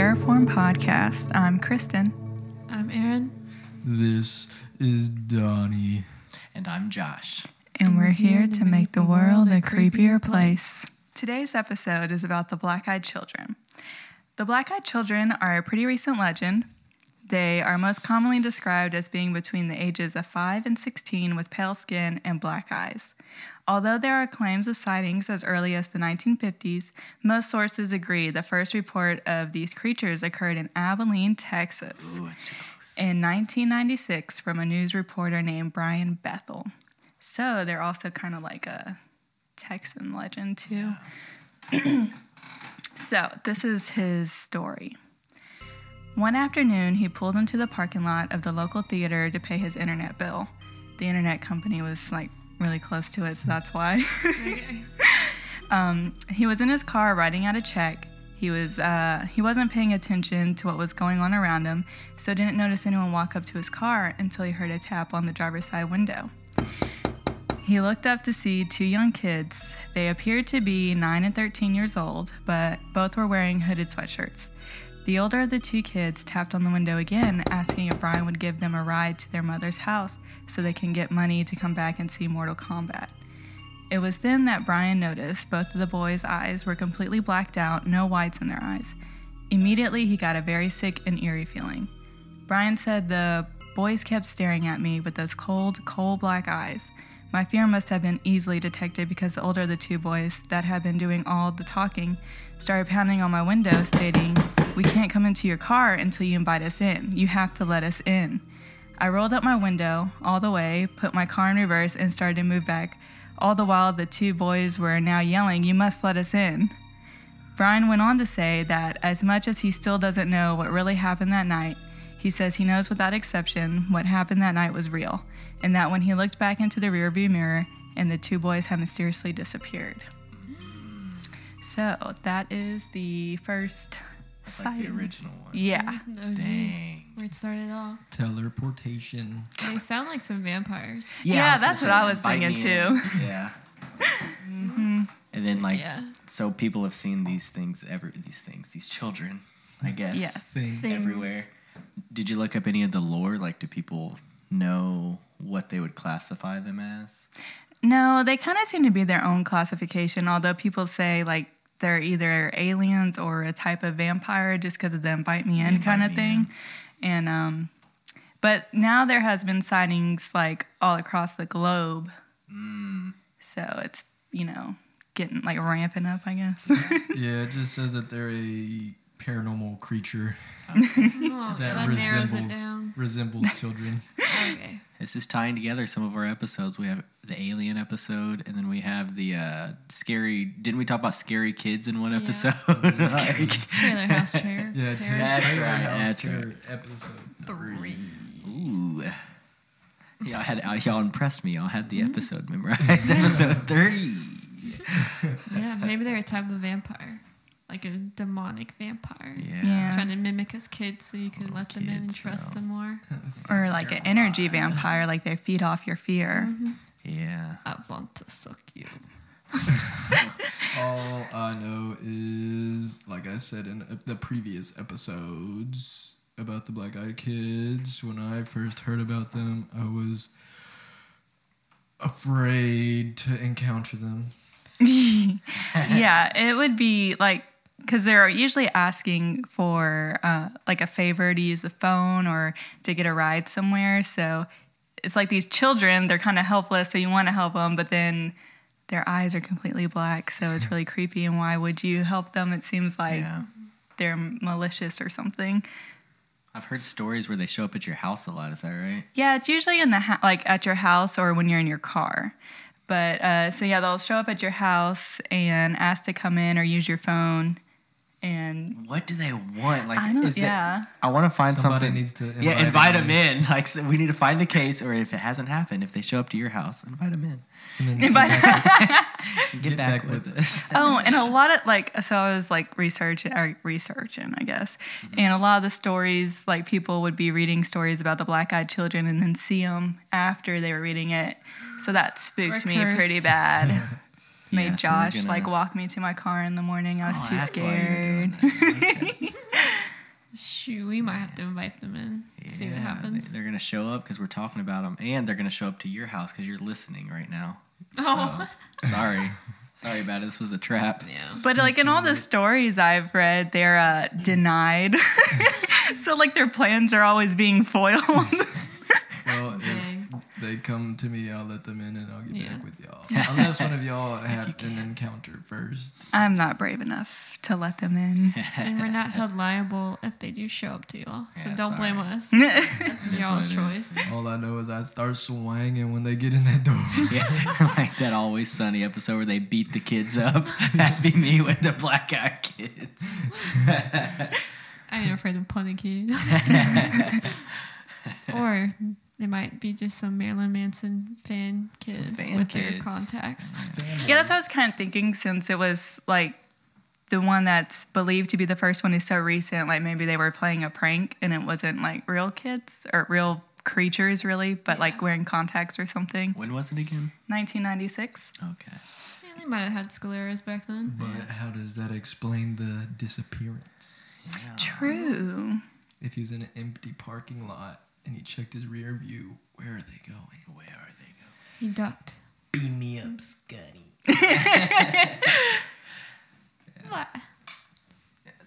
Terrorform Podcast. I'm Kristen. I'm Aaron. This is Donnie. And I'm Josh. And we're here to make the world a creepier place. Today's episode is about the Black Eyed Children. The Black Eyed Children are a pretty recent legend. They are most commonly described as being between the ages of 5 and 16 with pale skin and black eyes. Although there are claims of sightings as early as the 1950s, most sources agree the first report of these creatures occurred in Abilene, Texas. Ooh, it's too close. in 1996 from a news reporter named Brian Bethel. So they're also kind of like a Texan legend, too. so this is his story. One afternoon, he pulled into the parking lot of the local theater to pay his internet bill. The internet company was like really close to it, so that's why. Okay. Um, he was in his car writing out a check. He was uh, he wasn't paying attention to what was going on around him, so didn't notice anyone walk up to his car until he heard a tap on the driver's side window. He looked up to see two young kids. They appeared to be 9 and 13 years old, but both were wearing hooded sweatshirts. The older of the two kids tapped on the window again, asking if Brian would give them a ride to their mother's house so they can get money to come back and see Mortal Kombat. It was then that Brian noticed both of the boys' eyes were completely blacked out, no whites in their eyes. Immediately, he got a very sick and eerie feeling. Brian said the boys kept staring at me with those cold, coal black eyes. My fear must have been easily detected because the older of the two boys that had been doing all the talking started pounding on my window, stating, We can't come into your car until you invite us in. You have to let us in. I rolled up my window all the way, put my car in reverse, and started to move back. All the while, the two boys were now yelling, You must let us in. Brian went on to say that as much as he still doesn't know what really happened that night, he says he knows without exception what happened that night was real, and that when he looked back into the rearview mirror, and the two boys had mysteriously disappeared. So that is the first It's like the original one. Yeah. Dang. Where it started all. Teleportation. They sound like some vampires. Yeah, I was that's what I was thinking me in. too. Yeah. Mm-hmm. And then like, Yeah. so people have seen these things, every these things, these children, I guess. Yes. Thing. Things. Everywhere. Did you look up any of the lore? Like, do people know what they would classify them as? No, they kind of seem to be their own classification, although people say like they're either aliens or a type of vampire just because of the invite me in kind of me thing. And um but now there has been sightings like all across the globe. Mm. So it's, you know, getting like ramping up, I guess. Yeah, it just says that they're a paranormal creature Oh, that, that, narrows it resembles down. resembles children. Okay. This is tying together some of our episodes. We have the alien episode, and then we have the uh, scary. Didn't we talk about scary kids in one Yeah. episode? scary kids. Trailer house chair. Yeah, Terror. That's right, House that's right. Terror Episode Three. Ooh. Y'all had uh, y'all impressed me. Y'all had the episode memorized. episode three. Yeah, maybe they're a type of vampire. Like a demonic vampire. Yeah. Yeah. Trying to mimic us kids so you can let them in and trust no. them more. or like an energy vampire, like they feed off your fear. Mm-hmm. Yeah. I want to suck you. All I know is, like I said in the previous episodes about the Black Eyed Kids, when I first heard about them, I was afraid to encounter them. yeah, it would be like because they're usually asking for uh, like a favor to use the phone or to get a ride somewhere. So it's like these children; they're kind of helpless, so you want to help them, but then their eyes are completely black, so it's really creepy. And why would you help them? It seems like Yeah. they're malicious or something. I've heard stories where they show up at your house a lot. Is that right? Yeah, it's usually in the ha- like at your house or when you're in your car. But uh, so yeah, they'll show up at your house and ask to come in or use your phone, and What do they want? Like, I don't. is that- yeah, I want to find Somebody something. needs to yeah, invite invite them them in. Like, so we need to find a case, or if it hasn't happened, if they show up to your house, invite them in. And then Invite- Get, Get back, back with with us. oh, and a lot of like, so I was like researching, or researching, I guess, mm-hmm. and a lot of the stories, like people would be reading stories about the black-eyed children and then see them after they were reading it, so that spooked We're me pretty cursed. bad. Made Yeah, Josh gonna- like walk me to my car in the morning. I was Oh, too that's why you were scared. doing. Okay. Shoot, we might have to invite them in. See what happens. They, are gonna show up because we're talking about them, and they're gonna show up to your house because you're listening right now. oh, Sorry, sorry about it. This was a trap. yeah. But like in all the stories I've read, they're uh, denied. so like their plans are always being foiled. Well, Dang. if they come to me, I'll let them in and I'll get Yeah. back with y'all. Unless one of y'all had an encounter first. I'm not brave enough to let them in. and we're not held liable if they do show up to y'all. So Yeah, don't blame us. That's y'all's choice. All I know is I start swinging when they get in that door. Yeah, like that Always Sunny episode where they beat the kids up. That'd be me with the black eyed kids. I ain't afraid of punny kids. or they might be just some Marilyn Manson fan kids fan with their contacts. Yeah, that's what I was kind of thinking since it was like the one that's believed to be the first one is so recent. Like maybe they were playing a prank and it wasn't like real kids or real creatures, really, but like wearing contacts or something. When was it again? 1996. Okay. Yeah, they might have had scleras back then. But how does that explain the disappearance? Yeah. True. If he's in an empty parking lot and he checked his rear view, where are they going? Where are they going? He ducked. Beam me up, Scotty. What?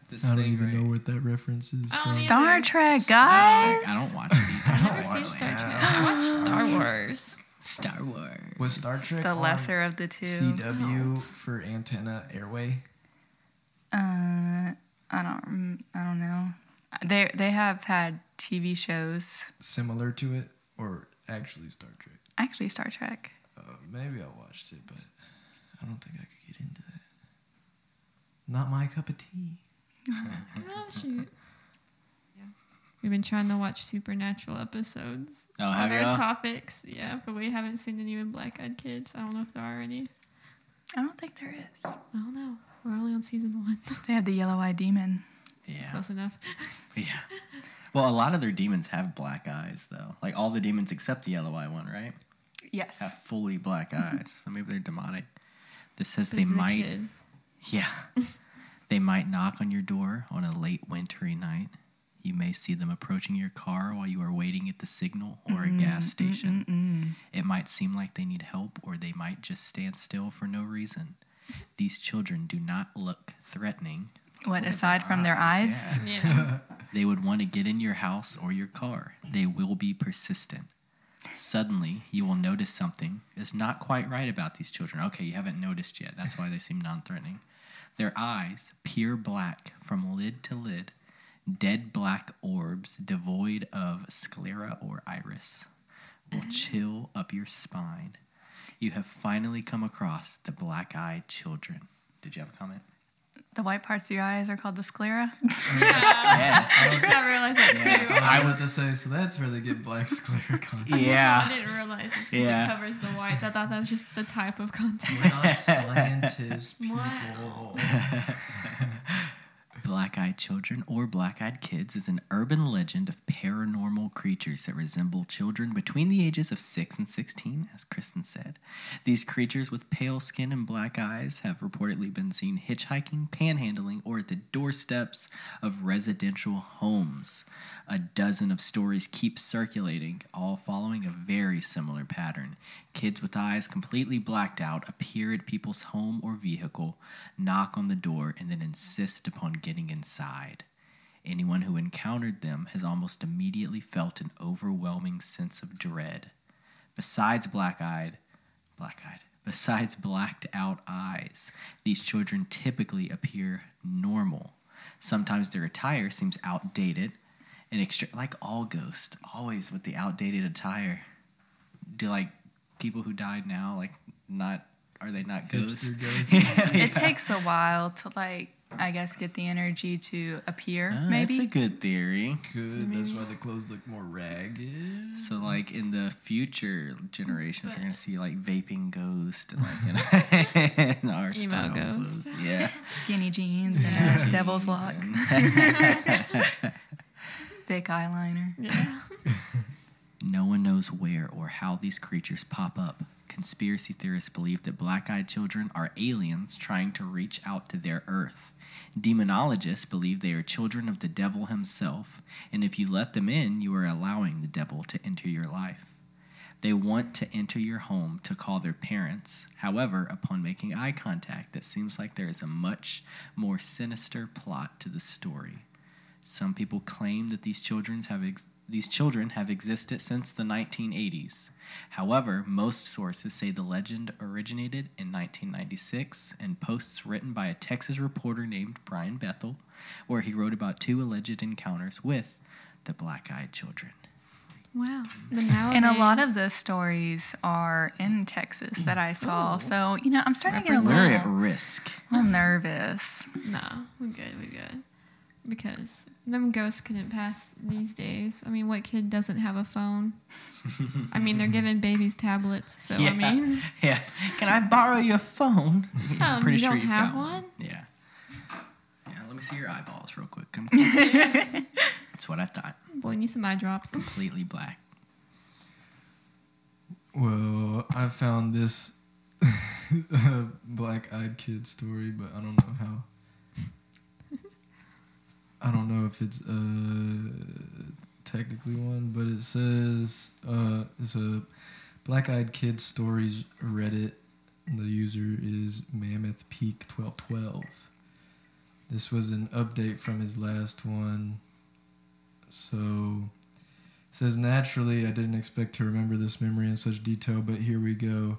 This I don't thing even right- know what that reference is I don't from. either. Star Trek, I don't watch it. either. I've never seen Star Trek. I watched Star Wars. Star Wars. Was Star Trek The on lesser of the two. CW for Antenna Airway? Uh, I don't. I don't know. They they have had TV shows. Similar to it? Or actually Star Trek? Actually, Star Trek. Uh, maybe I watched it, but I don't think I could get into that. Not my cup of tea. Oh shoot. Yeah. We've been trying to watch supernatural episodes Oh, have on our y'all? topics. Yeah, but we haven't seen any with black eyed kids. I don't know if there are any. I don't think there is. I don't know. We're only on season one. They have the yellow eyed demon. Yeah. Close enough. Yeah. Well, a lot of their demons have black eyes, though. Like all the demons except the yellow eye one, right? Yes. Have fully black eyes. So maybe they're demonic. This says But they might. Yeah. they might knock on your door on a late wintry night. You may see them approaching your car while you are waiting at the signal or a gas station. It might seem like they need help or they might just stand still for no reason. These children do not look threatening. What aside from their eyes? Yeah. They would want to get in your house or your car. They will be persistent. Suddenly, you will notice something is not quite right about these children. Okay, you haven't noticed yet. That's why they seem non threatening. Their eyes, pure black from lid to lid, dead black orbs devoid of sclera or iris, will mm-hmm. chill up your spine. You have finally come across the black eyed children. Did you have a comment? The white parts of your eyes are called the sclera. yes. I just not realized that too. I was to say, so that's where they get black sclera content. Yeah. I didn't realize this because Yeah. it covers the whites. I thought that was just the type of content. We're not scientists, people. Black eyed children or black eyed kids is an urban legend of paranormal creatures that resemble children between the ages of 6 and 16, as Kristen said. These creatures with pale skin and black eyes have reportedly been seen hitchhiking, panhandling, or at the doorsteps of residential homes. A dozen of stories keep circulating, all following a very similar pattern. Kids with eyes completely blacked out appear at people's home or vehicle, knock on the door, and then insist upon getting inside. Anyone who encountered them has almost immediately felt an overwhelming sense of dread. Besides black eyed, black eyed, besides blacked out eyes, these children typically appear normal. Sometimes their attire seems outdated and extra like all ghosts, always with the outdated attire. Do like people who died now like not are they not ghosts? Hipster ghosts. It takes a while to like, I guess, get the energy to appear. Ah, maybe. That's a good theory. Good. That's why the clothes look more ragged. So like in the future generations, they're gonna see like vaping ghost and like you know, in our Emo style ghost. clothes. Yeah. Skinny jeans and a devil's lock. Thick eyeliner. Yeah. No one knows where or how these creatures pop up conspiracy theorists believe that black eyed children are aliens trying to reach out to their Earth. Demonologists believe they are children of the devil himself, and if you let them in, you are allowing the devil to enter your life. They want to enter your home to call their parents. However, upon making eye contact, it seems like there is a much more sinister plot to the story. Some people claim that these children have ex- these children have existed since the 1980s. However, most sources say the legend originated in 1996 in posts written by a Texas reporter named Brian Bethel, where he wrote about two alleged encounters with the black-eyed children. Wow. But nowadays, And a lot of those stories are in Texas that I saw. So, you know, I'm starting to get a We're little, at risk. a little nervous. No, we're good. We're good. Because them ghosts couldn't pass these days. I mean, what kid doesn't have a phone? I mean, they're giving babies tablets, so I mean, yeah. Can I borrow your phone? Oh, I'm um, you don't you've have got one? Yeah. Yeah. Let me see your eyeballs real quick. Come. That's what I thought. boy, need some eye drops. Completely black. Well, I found this black eyed kid story, but I don't know how. I don't know if it's uh technically one, but it says uh it's a black eyed kid stories Reddit. The user is Mammoth Peak twelve twelve. This was an update from his last one. So says naturally I didn't expect to remember this memory in such detail, but here we go.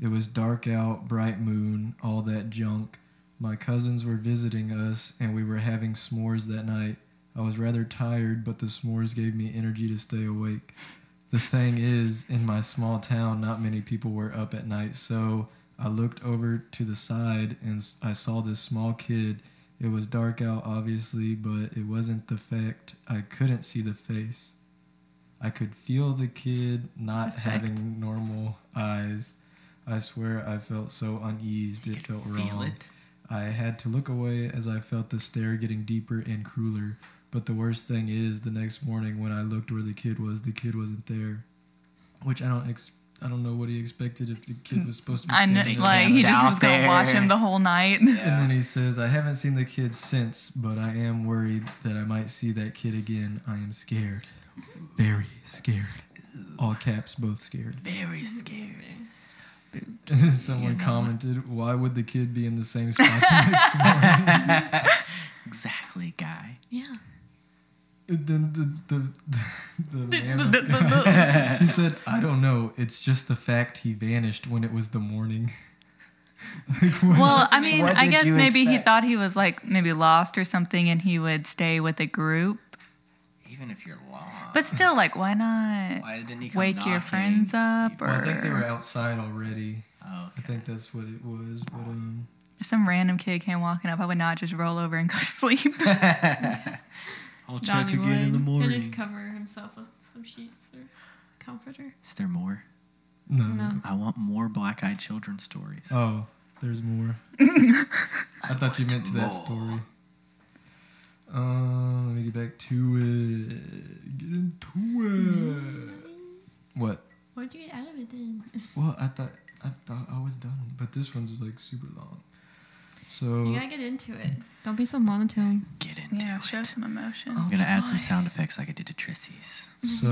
It was dark out, bright moon, all that junk. My cousins were visiting us and we were having s'mores that night. I was rather tired, but the s'mores gave me energy to stay awake. The thing is, in my small town, not many people were up at night, so I looked over to the side and I saw this small kid. It was dark out, obviously, but it wasn't the fact I couldn't see the face. I could feel the kid not fact. having normal eyes. I swear I felt so uneased, it felt Feel wrong. it. I had to look away as I felt the stare getting deeper and crueler. But the worst thing is, the next morning when I looked where the kid was, the kid wasn't there. Which I don't ex- I don't know what he expected if the kid was supposed to be I know, standing there. like he just was gonna watch him the whole night. And then he says, I haven't seen the kid since, but I am worried that I might see that kid again. I am scared. Very scared. All caps, both scared. Very scared. Spooky. Someone You know. commented, Why would the kid be in the same spot the next morning? Exactly, guy. Yeah. Uh, then the, the, the, the man, he said, I don't know. It's just the fact he vanished when it was the morning. like. Well, I mean, I guess you maybe he thought he was like maybe lost or something, and he would stay with a group. Even if you're lost. But still, like, why not why didn't he come wake your friends up? Or Well, I think they were outside already. Oh, I think that's what it was. But um, if some random kid came walking up, I would not just roll over and go to sleep. I'll check Donnie again would. In the morning. He'll just cover himself with some sheets or comforter. Is there more? no. No. I want more black-eyed children stories. Oh, there's more. I thought you meant to that story. Um, let me get back to it. Get into it. What? What'd you get out of it then? Well, I thought I thought I was done, but this one's like super long. So You gotta get into it. Don't be so monotone. Get into it. yeah, it. show some emotion. Oh. I'm gonna add some sound effects like I did to Trissy's. So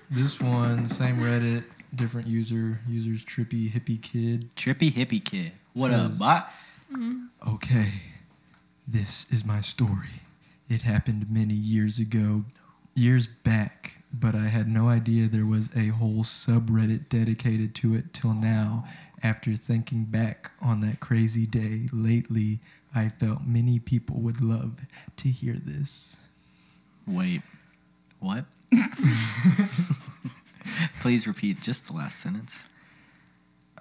this one, same Reddit, different user, users trippy hippie kid. Trippy hippie kid. What Says- up, bot? Okay, this is my story. It happened many years ago, years back, but I had no idea there was a whole subreddit dedicated to it till now. After thinking back on that crazy day lately, I felt many people would love to hear this. Wait, what? Please repeat just the last sentence.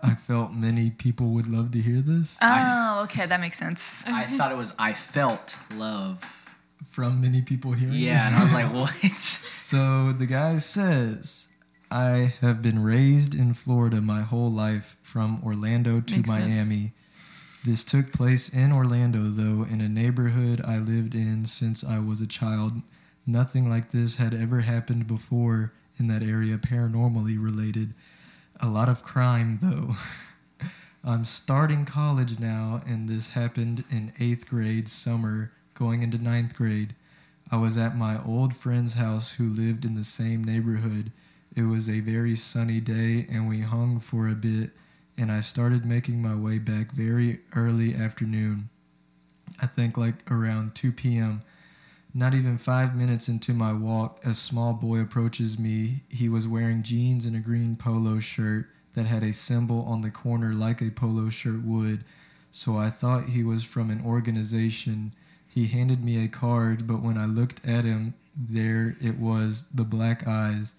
I felt many people would love to hear this Oh, okay, that makes sense. I thought it was I felt love. from many people hearing Yeah, this. and I was like, what? So the guy says, I have been raised in Florida my whole life from Orlando to Makes sense. Miami. This took place in Orlando, though, in a neighborhood I lived in since I was a child. Nothing like this had ever happened before in that area, paranormally related. A lot of crime, though. I'm starting college now, and this happened in eighth grade summer, going into ninth grade. I was at my old friend's house who lived in the same neighborhood. It was a very sunny day, and we hung for a bit, and I started making my way back very early afternoon. I think like around 2 p.m. Not even five minutes into my walk, a small boy approaches me. He was wearing jeans and a green polo shirt that had a symbol on the corner like a polo shirt would, so I thought he was from an organization. He handed me a card, but when I looked at him, there it was the black eyes.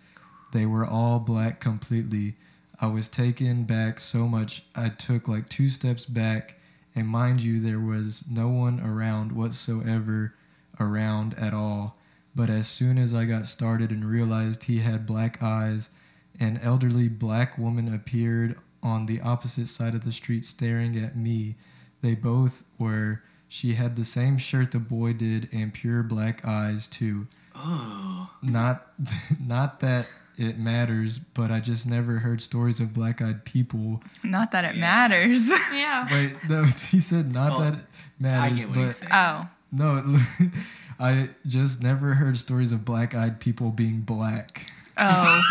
They were all black completely. I was taken back so much I took like two steps back, and mind you, there was no one around whatsoever around at all. But as soon as I got started and realized he had black eyes, an elderly black woman appeared on the opposite side of the street staring at me. They both were. She had the same shirt the boy did and pure black eyes too. Oh. Not not that it matters, but I just never heard stories of black-eyed people. Not that it Yeah. matters. Yeah. Wait, no, he said not Well, that it matters, I get what he's but saying. oh. No, I just never heard stories of black-eyed people being black. Oh.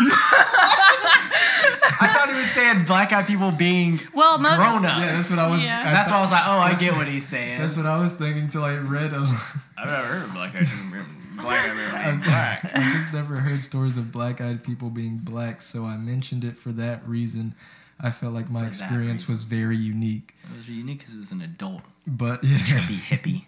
I thought he was saying black eyed people being Well, most. grown ups. Yeah, that's what I was. Yeah. I That's why I was like, oh, I get what- what he's saying. That's what I was thinking till I read. I was like, I've never heard of black eyed people black eyed people being black. I just never heard stories of black-eyed people being black, so I mentioned it for that reason. I felt like my For experience was very unique. It was unique because it was an adult, But yeah, trippy hippie.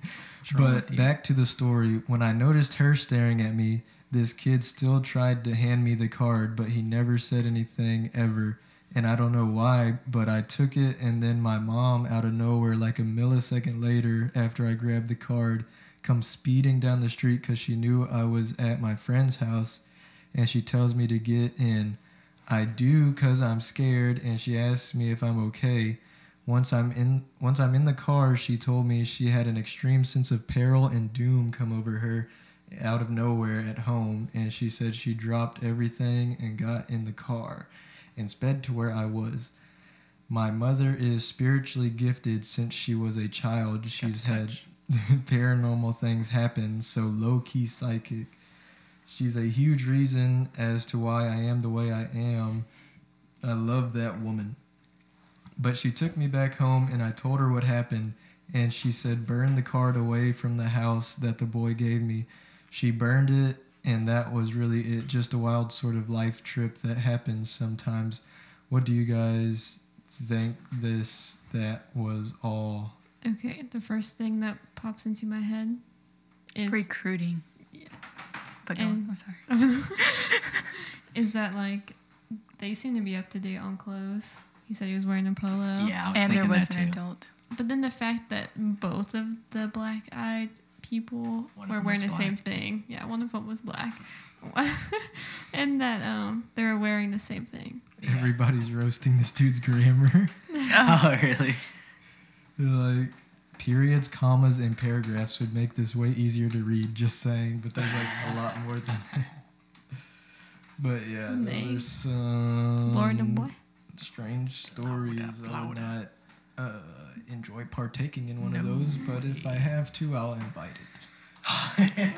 What's wrong but back to the story. When I noticed her staring at me, this kid still tried to hand me the card, but he never said anything ever. And I don't know why, but I took it, and then my mom, out of nowhere, like a millisecond later, after I grabbed the card, comes speeding down the street because she knew I was at my friend's house, and she tells me to get in. I do because I'm scared, and she asks me if I'm okay. Once I'm in, once I'm in the car, she told me she had an extreme sense of peril and doom come over her, out of nowhere at home, and she said she dropped everything and got in the car, and sped to where I was. My mother is spiritually gifted since she was a child. She's had paranormal things happen, so low key psychic. She's a huge reason as to why I am the way I am. I love that woman. But she took me back home and I told her what happened, and she said, Burn the card away from the house that the boy gave me. She burned it, and that was really it. Just a wild sort of life trip that happens sometimes. What do you guys think this that was all? Okay. The first thing that pops into my head is Recruiting. Yeah. But go And- I'm sorry. is that like they seem to be up to date on clothes. He said he was wearing a polo. Yeah, I was And there thinking was that an too. adult. But then the fact that both of the black eyed people One of were them wearing the was same black. thing. Yeah, one of them was black. and that um they were wearing the same thing. Yeah. Everybody's roasting this dude's grammar. Oh, really? They're like periods, commas, and paragraphs would make this way easier to read. Just saying, but there's like a lot more than that. But yeah, those are some Florida boy. Strange stories. I would Florida. not uh, enjoy partaking in one of those, but if I have to, I'll invite it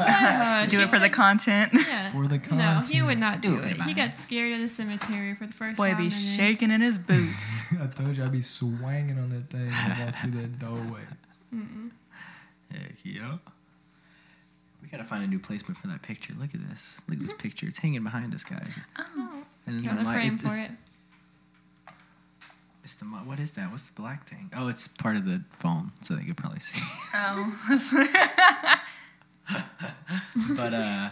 Uh, Do it for the content. Yeah. for the content. No, he would not Do do, it it. He got scared at the cemetery for the first Boy five be minutes. shaking in his boots. I told you I'd be swanging on that thing when I walk through that doorway. Mm-mm. Heck yeah. We gotta find a new placement for that picture. Look at this. Look at this picture. It's hanging behind us, guys. Oh. And then Got the a light- frame it's, for it's- it. It's the mo- what is that? What's the black thing? Oh, it's part of the phone, so they could probably see. Oh. but uh,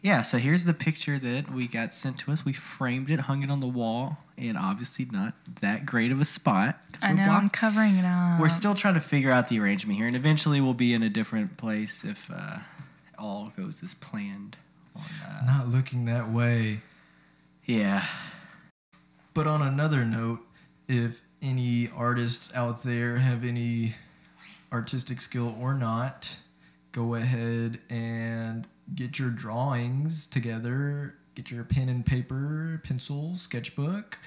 yeah. So here's the picture that we got sent to us. We framed it, hung it on the wall, and obviously not that great of a spot. I we're know. blocked- I'm covering it up. We're still trying to figure out the arrangement here, and eventually we'll be in a different place if uh, all goes as planned. On, uh, Not looking that way. yeah. But on another note, if any artists out there have any artistic skill or not, go ahead and get your drawings together. get your pen and paper, pencil, sketchbook,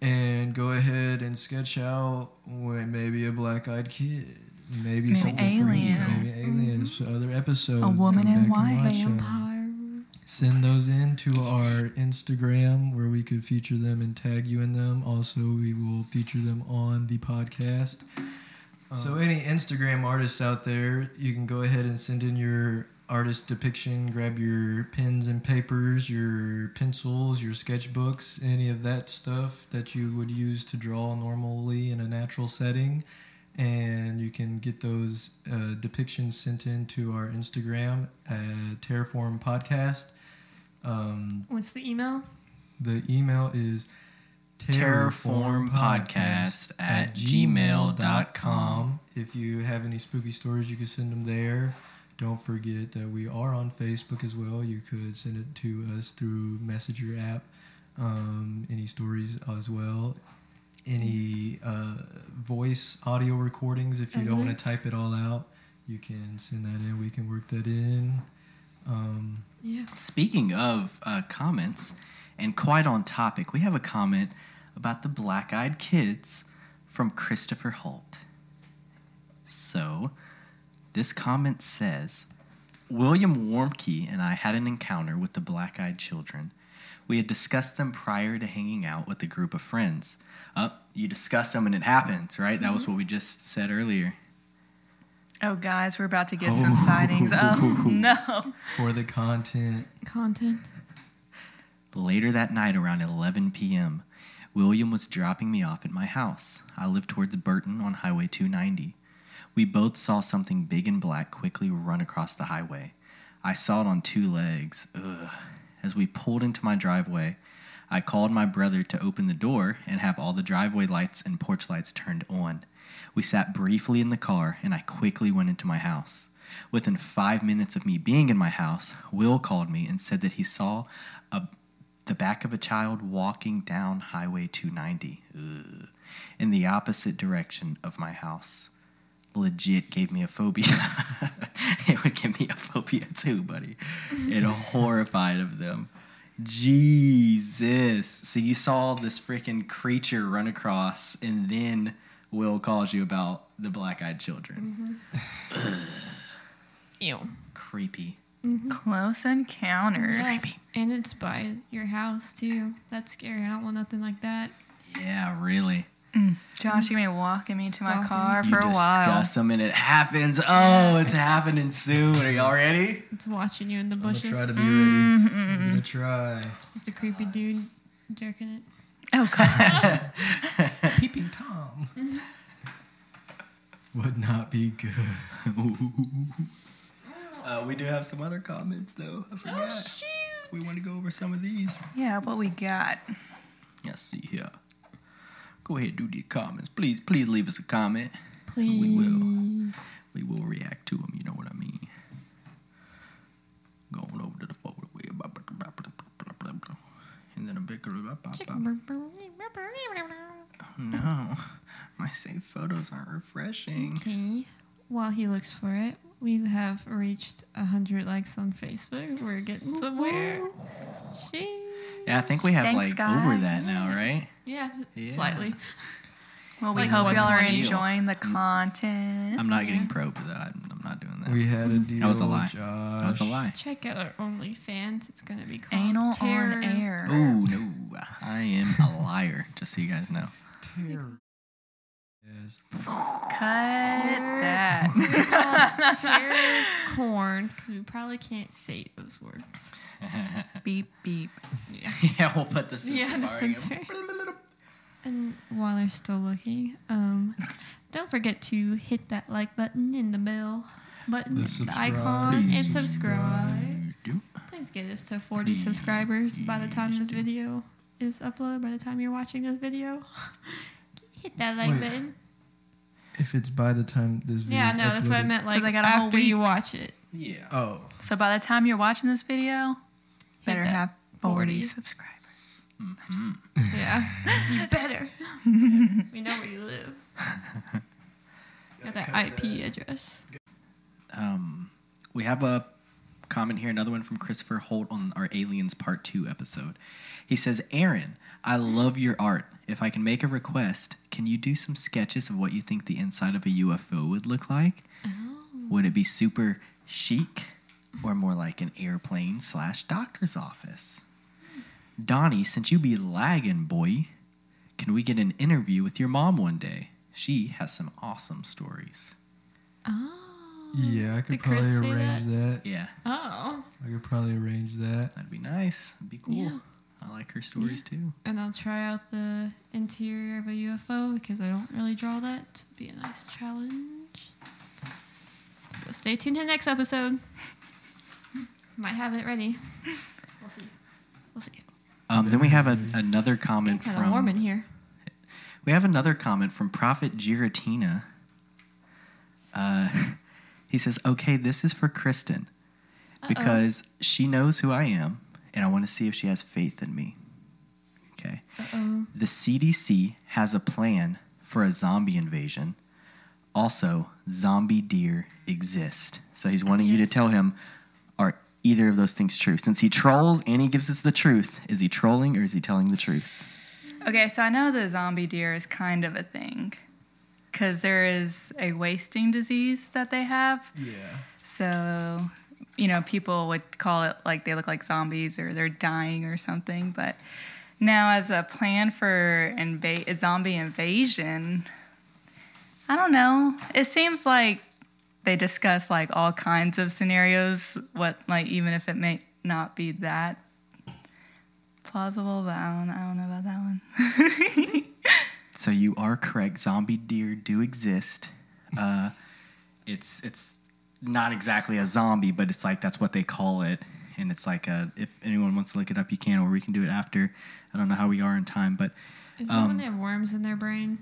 and go ahead and sketch out maybe a black-eyed kid, maybe, Maybe something alien. for you, maybe aliens, mm-hmm. other episodes. A woman in and white. Vampire. Send those in to our Instagram where we could feature them and tag you in them. Also, we will feature them on the podcast. so, um, any Instagram artists out there, you can go ahead and send in your artist depiction. Grab your pens and papers, your pencils, your sketchbooks, any of that stuff that you would use to draw normally in a natural setting. And you can get those uh, depictions sent in to our Instagram at Terrorform Podcast. Um, What's the email? the email is terrorformpodcast at gmail.com. If you have any spooky stories, you can send them there. Don't forget that we are on Facebook as well. You could send it to us through Messenger app. Um, any stories as well. Any uh, voice audio recordings. If you don't want to type it all out, you can send that in. We can work that in. Um, Yeah. Speaking of uh, comments, and quite on topic, we have a comment about the black eyed kids from Christopher Holt. So, this comment says William Warmke and I had an encounter with the black eyed children. We had discussed them prior to hanging out with a group of friends. Oh, you discuss them and it happens, right? That was mm-hmm. what we just said earlier. Oh, guys, we're about to get some sightings. Oh, oh no. for the content. Content. Later that night, around 11 p.m., William was dropping me off at my house. I live towards Burton on Highway 290. We both saw something big and black quickly run across the highway. I saw it on two legs. Ugh. As we pulled into my driveway, I called my brother to open the door and have all the driveway lights and porch lights turned on. We sat briefly in the car and I quickly went into my house. Within five minutes of me being in my house, Will called me and said that he saw a, the back of a child walking down Highway 290 ugh, in the opposite direction of my house. Legit gave me a phobia. it would give me a phobia too, buddy. And horrified of them. Jesus. So you saw this freaking creature run across, and then Will calls you about the black eyed children. Mm-hmm. Ew. Creepy. Mm-hmm. Close encounters. Yes. And it's by your house too. That's scary. I don't want nothing like that. Yeah, really. Josh, you're going to be walking me to my Stalking. car You for a while. discuss them and it happens. Oh, it's, it's- happening soon. Are y'all ready? It's watching you in the bushes. I'm gonna try to be ready. I'm gonna try. It's just a creepy dude jerking it. Oh, God. Peeping Tom would not be good. Uh, we do have some other comments though. I forgot. shoot! We want to go over some of these. yeah, what we got? Let's see here. Go ahead, do the comments. Please, please leave us a comment. Please. We will. We will react to them. You know what I mean. Going over to the photo. And then a big. Oh no, my saved photos aren't refreshing. Okay. While he looks for it, we have reached 100 likes on Facebook. We're getting somewhere. Sheesh. Yeah, I think we have Thanks, like over that now, right? Yeah, Yeah. slightly. Well, we Like hope y'all are 120. enjoying the content. I'm not Yeah. getting probed though. I'm I'm not doing that. We had a deal. That was a lie. Josh. that was a lie. Check out our OnlyFans. It's going to be called Anal Terror. on air. Oh no, I am a liar. Just so you guys know. Terror. Yes. Cut Terror. that. Terror corn, because we probably can't say those words. beep, beep. Yeah. yeah, we'll put the Yeah, the bar censor. And while they're still looking, um, don't forget to hit that like button and the bell button, The the, subscribe. icon, and Please subscribe. Please get us to 40 subscribers by the time this video is uploaded, by the time you're watching this video. Hit that like Wait. button. If it's by the time this video. Yeah, no, that's what I meant. Like they got a whole after you watch it. Yeah. Oh. So by the time you're watching this video, better have 40 40. subscribers. Yeah, you better. we know where you live. Got that IP address. Um, we have a comment here, another one from Christopher Holt on our Aliens Part 2 episode. He says, Aaron, I love your art. If I can make a request, can you do some sketches of what you think the inside of a UFO would look like? Would it be super chic or more like an airplane slash doctor's office? Donnie, since you be lagging, boy, can we get an interview with your mom one day? She has some awesome stories. Oh. Yeah, I could Did Chris probably arrange that? Yeah, Oh. I could probably arrange that. that'd be nice. That'd be cool. Yeah. I like her stories too. And I'll try out the interior of a UFO because I don't really draw that. It'd be a nice challenge. So stay tuned to the next episode. Might have it ready. We'll see. We'll see. Um, then we have a, another comment kind of warm in from here. we have another comment from Prophet Giratina. Uh, he says, "Okay, this is for Kristen because she knows who I am, and I want to see if she has faith in me." Okay. Uh-oh. The CDC has a plan for a zombie invasion. Also, zombie deer exist. So he's wanting you to tell him either of those things true? Since he trolls and he gives us the truth, is he trolling or is he telling the truth? Okay, so I know the zombie deer is kind of a thing because there is a wasting disease that they have. Yeah. So, you know, people would call it like they look like zombies or they're dying or something. But now, as a plan for inva- a zombie invasion, I don't know. It seems like they discuss like all kinds of scenarios. What like even if it may not be that plausible, but I don't, I don't know about that one. So you are correct. Zombie deer do exist. Uh, it's it's not exactly a zombie, but it's like that's what they call it. And it's like a, if anyone wants to look it up, you can, or we can do it after. I don't know how we are in time, but Is that Um, when they have worms in their brain?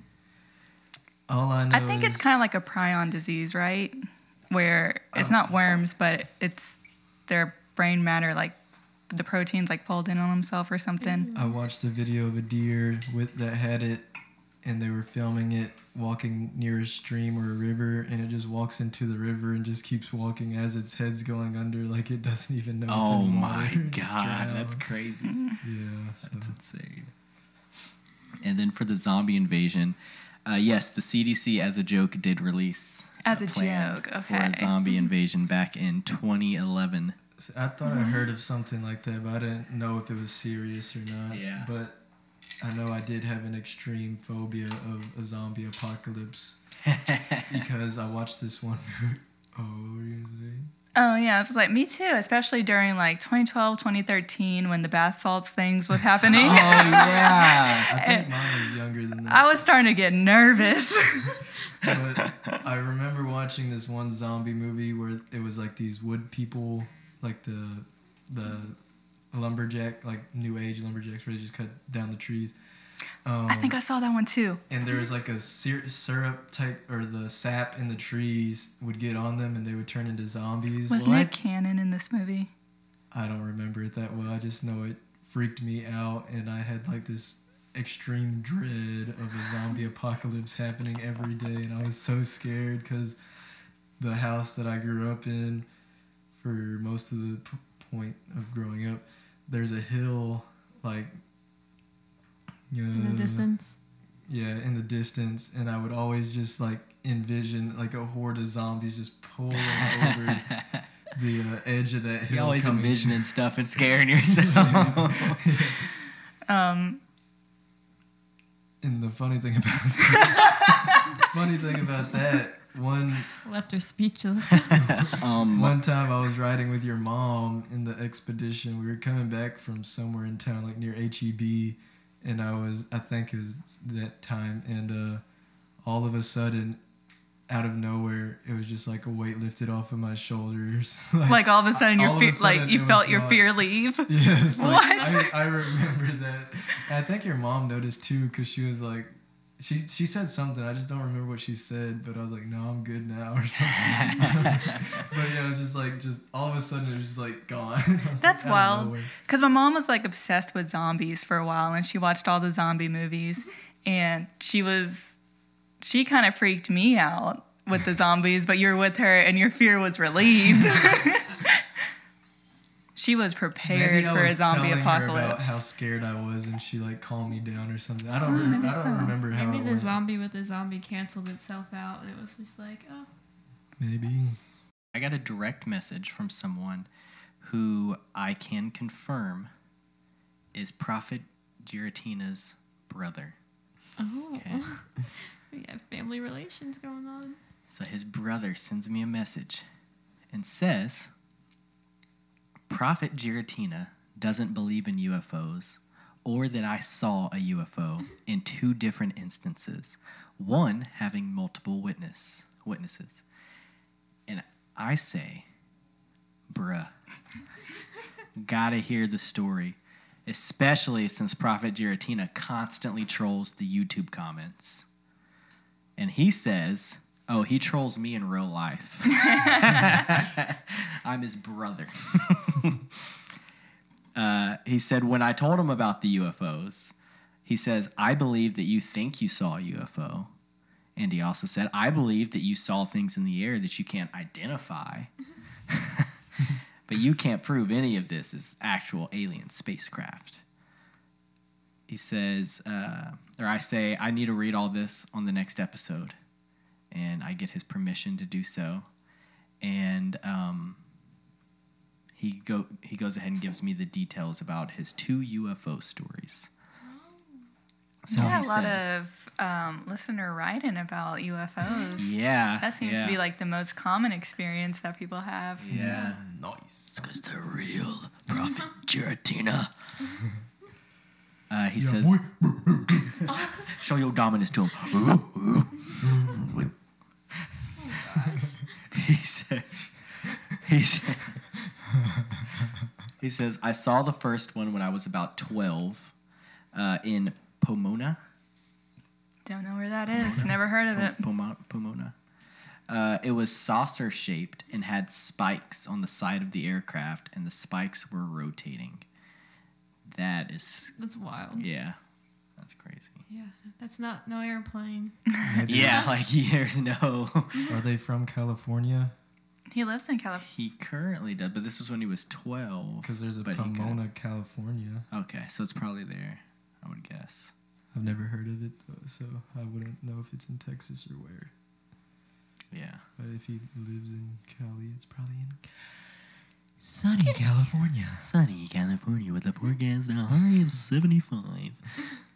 All I know I think it's kind of like a prion disease, right? Where it's Oh. not worms, but it's their brain matter, like the proteins, like fold in on themselves or something. I watched a video of a deer with that had it, and they were filming it walking near a stream or a river, and it just walks into the river and just keeps walking as its head's going under, like it doesn't even know. it's oh in my god, that's crazy. yeah. So. That's insane. And then for the zombie invasion, uh, yes, the CDC as a joke did release As a plan joke, for a zombie invasion back in 2011. So I thought I heard of something like that, but I didn't know if it was serious or not. Yeah. But I know I did have an extreme phobia of a zombie apocalypse because I watched this one. oh, what were you gonna say? Oh yeah, it's like me too, especially during like 2012, 2013 when the bath salts things was happening. Oh yeah. I think mine was younger than that. I was starting to get nervous. but I remember watching this one zombie movie where it was like these wood people, like the the lumberjack, like new age lumberjacks, where they just cut down the trees. Um, I think I saw that one too. and there was like a syr- syrup type, or the sap in the trees would get on them, and they would turn into zombies. Was? Nick Cannon in this movie? I don't remember it that well. I just know it freaked me out, and I had like this extreme dread of a zombie apocalypse happening every day, and I was so scared because the house that I grew up in, for most of the p- point of growing up, there's a hill like. Uh, In the distance. yeah, in the distance, and I would always just like envision like a horde of zombies just pulling over the uh, edge of that hill. You always coming envisioning stuff and scaring yourself. Um, And the funny thing about funny thing about that one Left her speechless. um, one time I was riding with your mom in the expedition. We were coming back from somewhere in town, like near HEB, and I was I think it was that time, and uh, all of a sudden, out of nowhere, it was just like a weight lifted off of my shoulders. like all of a sudden, your fear, like you felt your like- fear leave. Yes, like, What? I, I remember that. And I think your mom noticed too, because she was like, she she said something. I just don't remember what she said, but I was like, no, I'm good now or something. but yeah, it was just like, just all of a sudden, it was just like gone. That's like, wild. Because my mom was like obsessed with zombies for a while, and she watched all the zombie movies, and she was, she kind of freaked me out with the zombies. But you're with her, and your fear was relieved. She was prepared Maybe I for a was zombie telling her about apocalypse. how scared I was, and she like calmed me down or something. I oh, don't. Oh, Re- I don't so. remember how Maybe it the went. zombie with the zombie canceled itself out, and it was just like, oh, Maybe. I got a direct message from someone who I can confirm is Prophet Giratina's brother. oh, Okay. we have family relations going on. So his brother sends me a message and says Prophet Giratina doesn't believe in UFOs or that I saw a UFO in two different instances, one having multiple witness witnesses. And I say, bruh, gotta hear the story, especially since Prophet Giratina constantly trolls the YouTube comments. And he says, oh, he trolls me in real life. I'm his brother. uh, he said, when I told him about the UFOs, he says, I believe that you think you saw a UFO. And he also said, I believe that you saw things in the air that you can't identify. but you can't prove any of this is actual alien spacecraft. He says, uh, or I say, I need to read all this on the next episode. And I get his permission to do so. And um, he go he goes ahead and gives me the details about his two UFO stories. So yeah, a he lot says- of um, listener writing about UFOs. yeah, That seems to be like the most common experience that people have. yeah. Nice. Because they're real, Prophet Giratina. Uh, he Yeah, says, "Show your dominance to him." he says, he says, he says, I saw the first one when I was about twelve uh, in Pomona. Don't know where that is. Never heard of it. Pomo- Pomona. Uh, it was saucer shaped and had spikes on the side of the aircraft, and the spikes were rotating. That is, That's wild. yeah, that's crazy. Yeah, that's not no airplane. Yeah, like there's no. Are they from California? He lives in California. He currently does, but this was when he was twelve. Because there's a But he could- Pomona, California. Okay, so it's probably there. I would guess. I've never heard of it though, so I wouldn't know if it's in Texas or where. Yeah. But if he lives in Cali, it's probably in sunny California. Sunny California with a forecast a high of 75.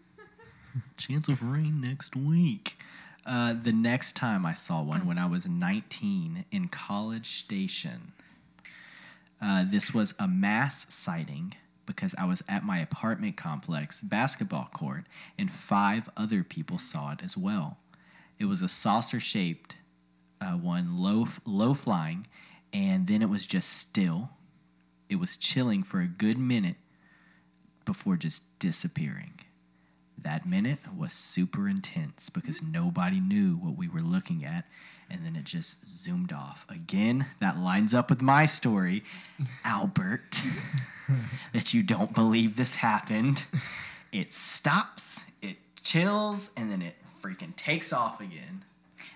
Chance of rain next week. Uh, the next time I saw one when I was 19 in College Station. Uh, this was a mass sighting because I was at my apartment complex basketball court and five other people saw it as well. It was a saucer shaped uh, one, low, low flying, and then it was just still it was chilling for a good minute before just disappearing. That minute was super intense because nobody knew what we were looking at, and then it just zoomed off. Again, that lines up with my story, Albert, that you don't believe this happened. It stops, it chills, and then it freaking takes off again.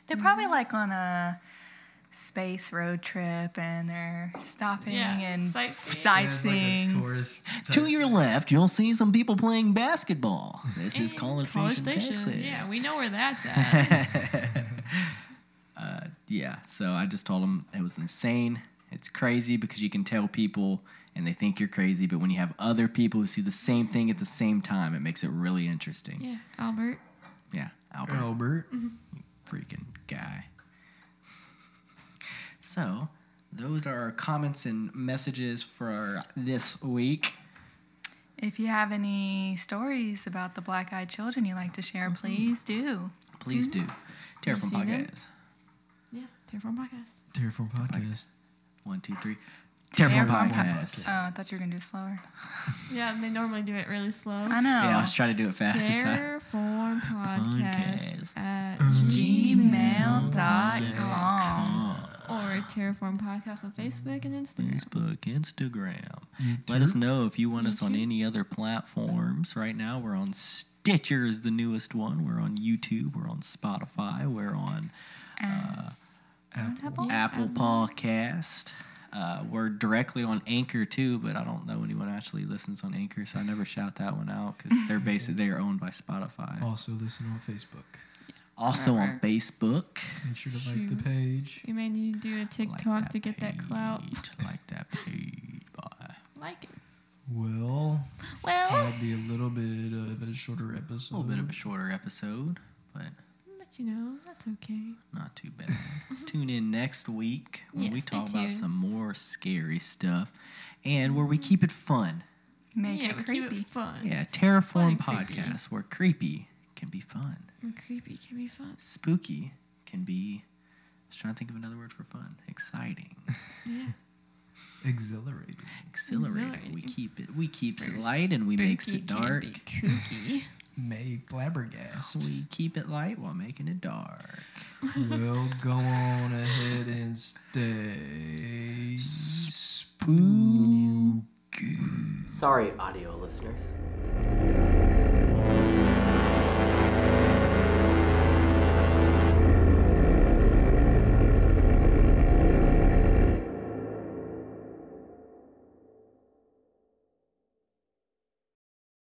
They're probably like on a space road trip and they're stopping Yeah, and sightseeing. sightseeing. tourist. To your left, you'll see some people playing basketball. This is And College, College Station, Station. Texas. Yeah, we know where that's at. Uh, yeah, so I just told him it was insane. It's crazy because you can tell people and they think you're crazy, but when you have other people who see the same thing at the same time, it makes it really interesting. yeah, Albert. Yeah, Albert, Albert. Mm-hmm. freaking guy. So, those are our comments and messages for this week. If you have any stories about the black eyed children you'd like to share, mm-hmm. please do. Please do. Mm-hmm. Terrorform see them? Podcast. Yeah, Terrorform Podcast. Terrorform podcast. One, two, three. Terrorform Terrorform Podcast. Podcast. Oh, I thought you were going to do it slower. Yeah, they normally do it really slow. I know. Yeah, I was trying to do it fast this time. Terrorform Podcast Podcast. at mm-hmm. Gmail.com. or Terrorform Podcast on Facebook and Instagram. Facebook, Instagram. Let us know if you want us on any other platforms. Right now, we're on Stitcher is the newest one. We're on YouTube. We're on Spotify. We're on And Apple. Yeah, Apple Apple. Podcast. Uh, we're directly on Anchor too, but I don't know anyone actually listens on Anchor, so I never shout that one out because they're basically they are owned by Spotify. Also, listen on Facebook. Also on Facebook. Make sure to like the page. We may need to do a Like TikTok to get that clout. Like that page. Bye. Like it. Well, Well, that'd be a little bit of a shorter episode. A little bit of a shorter episode, but but you know, that's okay. not too bad. Tune in next week when Yeah, we talk about tuned. some more scary stuff and where we keep it fun. Make yeah, it creepy. keep it fun. Yeah, Terrorform Fun and creepy. podcast where creepy can be fun. And creepy can be fun. Spooky can be. I was trying to think of another word for fun. Exciting, Yeah. Exhilarating. exhilarating. We keep it. We keeps it light and we makes spooky it can dark. be kooky. May flabbergast. We keep it light while making it dark. we'll go on ahead and stay spooky. Sorry, audio listeners.